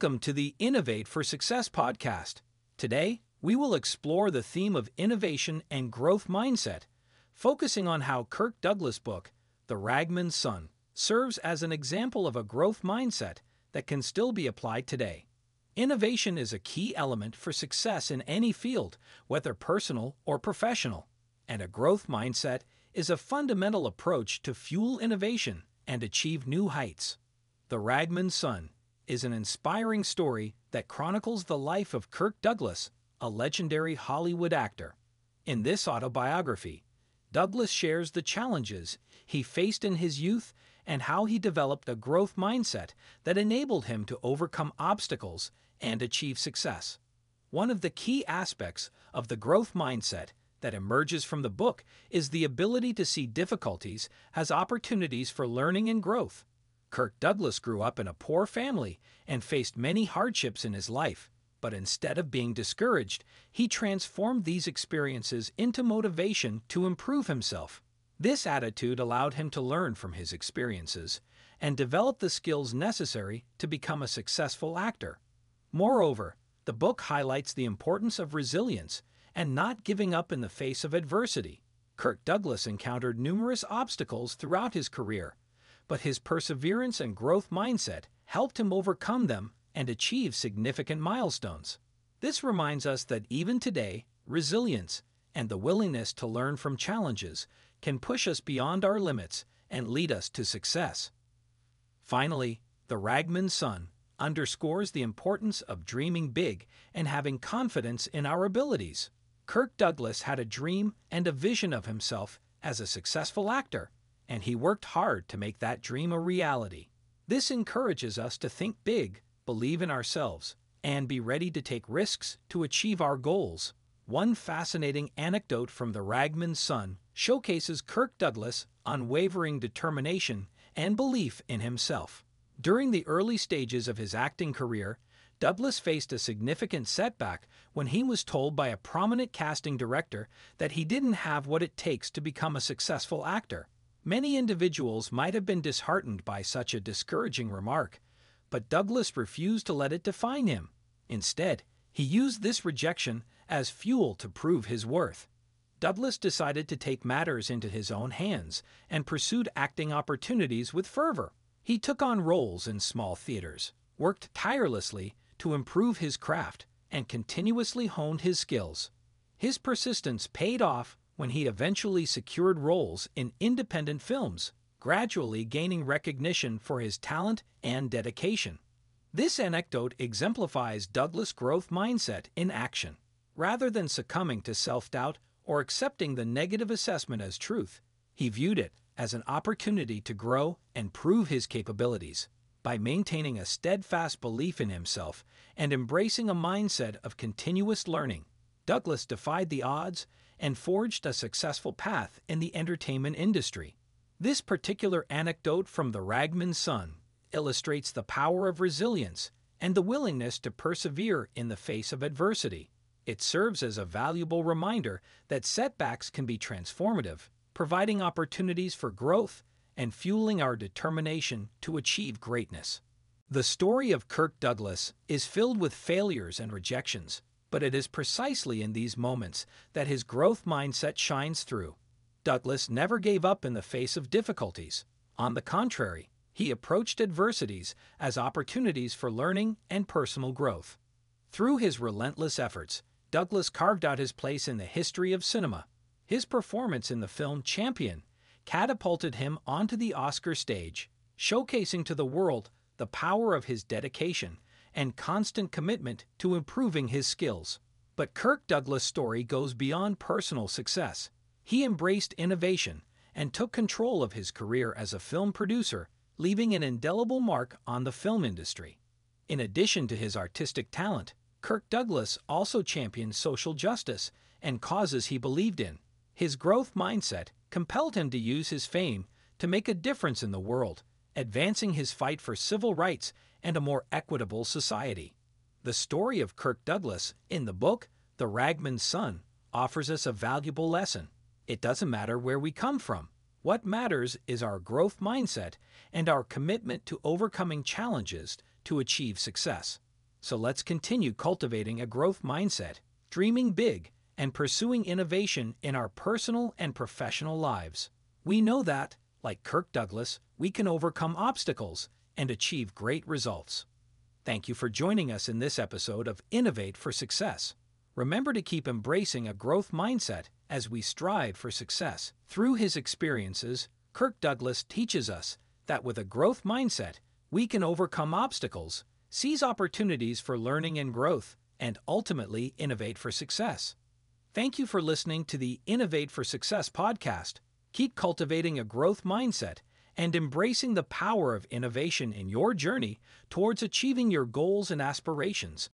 Welcome to the Innovate for Success podcast. Today, we will explore the theme of innovation and growth mindset, focusing on how Kirk Douglas' book, The Ragman's Son, serves as an example of a growth mindset that can still be applied today. Innovation is a key element for success in any field, whether personal or professional, and a growth mindset is a fundamental approach to fuel innovation and achieve new heights. The Ragman's Son is an inspiring story that chronicles the life of Kirk Douglas, a legendary Hollywood actor. In this autobiography, Douglas shares the challenges he faced in his youth and how he developed a growth mindset that enabled him to overcome obstacles and achieve success. One of the key aspects of the growth mindset that emerges from the book is the ability to see difficulties as opportunities for learning and growth. Kirk Douglas grew up in a poor family and faced many hardships in his life, but instead of being discouraged, he transformed these experiences into motivation to improve himself. This attitude allowed him to learn from his experiences and develop the skills necessary to become a successful actor. Moreover, the book highlights the importance of resilience and not giving up in the face of adversity. Kirk Douglas encountered numerous obstacles throughout his career, but his perseverance and growth mindset helped him overcome them and achieve significant milestones. This reminds us that even today, resilience and the willingness to learn from challenges can push us beyond our limits and lead us to success. Finally, the Ragman's Son underscores the importance of dreaming big and having confidence in our abilities. Kirk Douglas had a dream and a vision of himself as a successful actor and he worked hard to make that dream a reality. This encourages us to think big, believe in ourselves, and be ready to take risks to achieve our goals. One fascinating anecdote from the Ragman's Son showcases Kirk Douglas' unwavering determination and belief in himself. During the early stages of his acting career, Douglas faced a significant setback when he was told by a prominent casting director that he didn't have what it takes to become a successful actor. Many individuals might have been disheartened by such a discouraging remark, but Douglas refused to let it define him. Instead, he used this rejection as fuel to prove his worth. Douglas decided to take matters into his own hands and pursued acting opportunities with fervor. He took on roles in small theaters, worked tirelessly to improve his craft, and continuously honed his skills. His persistence paid off when he eventually secured roles in independent films, gradually gaining recognition for his talent and dedication. This anecdote exemplifies Douglas' growth mindset in action. Rather than succumbing to self doubt or accepting the negative assessment as truth, he viewed it as an opportunity to grow and prove his capabilities. By maintaining a steadfast belief in himself and embracing a mindset of continuous learning, Douglas defied the odds and forged a successful path in the entertainment industry. This particular anecdote from the Ragman's Son illustrates the power of resilience and the willingness to persevere in the face of adversity. It serves as a valuable reminder that setbacks can be transformative, providing opportunities for growth and fueling our determination to achieve greatness. The story of Kirk Douglas is filled with failures and rejections, but it is precisely in these moments that his growth mindset shines through. Douglas never gave up in the face of difficulties. On the contrary, he approached adversities as opportunities for learning and personal growth. Through his relentless efforts, Douglas carved out his place in the history of cinema. His performance in the film Champion catapulted him onto the Oscar stage, showcasing to the world the power of his dedication and constant commitment to improving his skills. But Kirk Douglas' story goes beyond personal success. He embraced innovation and took control of his career as a film producer, leaving an indelible mark on the film industry. In addition to his artistic talent, Kirk Douglas also championed social justice and causes he believed in. His growth mindset compelled him to use his fame to make a difference in the world, advancing his fight for civil rights and a more equitable society. The story of Kirk Douglas in the book The Ragman's Son offers us a valuable lesson. It doesn't matter where we come from. What matters is our growth mindset and our commitment to overcoming challenges to achieve success. So let's continue cultivating a growth mindset, dreaming big, and pursuing innovation in our personal and professional lives. We know that, like Kirk Douglas, we can overcome obstacles and achieve great results. Thank you for joining us in this episode of Innovate for Success. Remember to keep embracing a growth mindset as we strive for success. Through his experiences, Kirk Douglas teaches us that with a growth mindset, we can overcome obstacles, seize opportunities for learning and growth, and ultimately innovate for success. Thank you for listening to the Innovate for Success podcast. Keep cultivating a growth mindset and embracing the power of innovation in your journey towards achieving your goals and aspirations.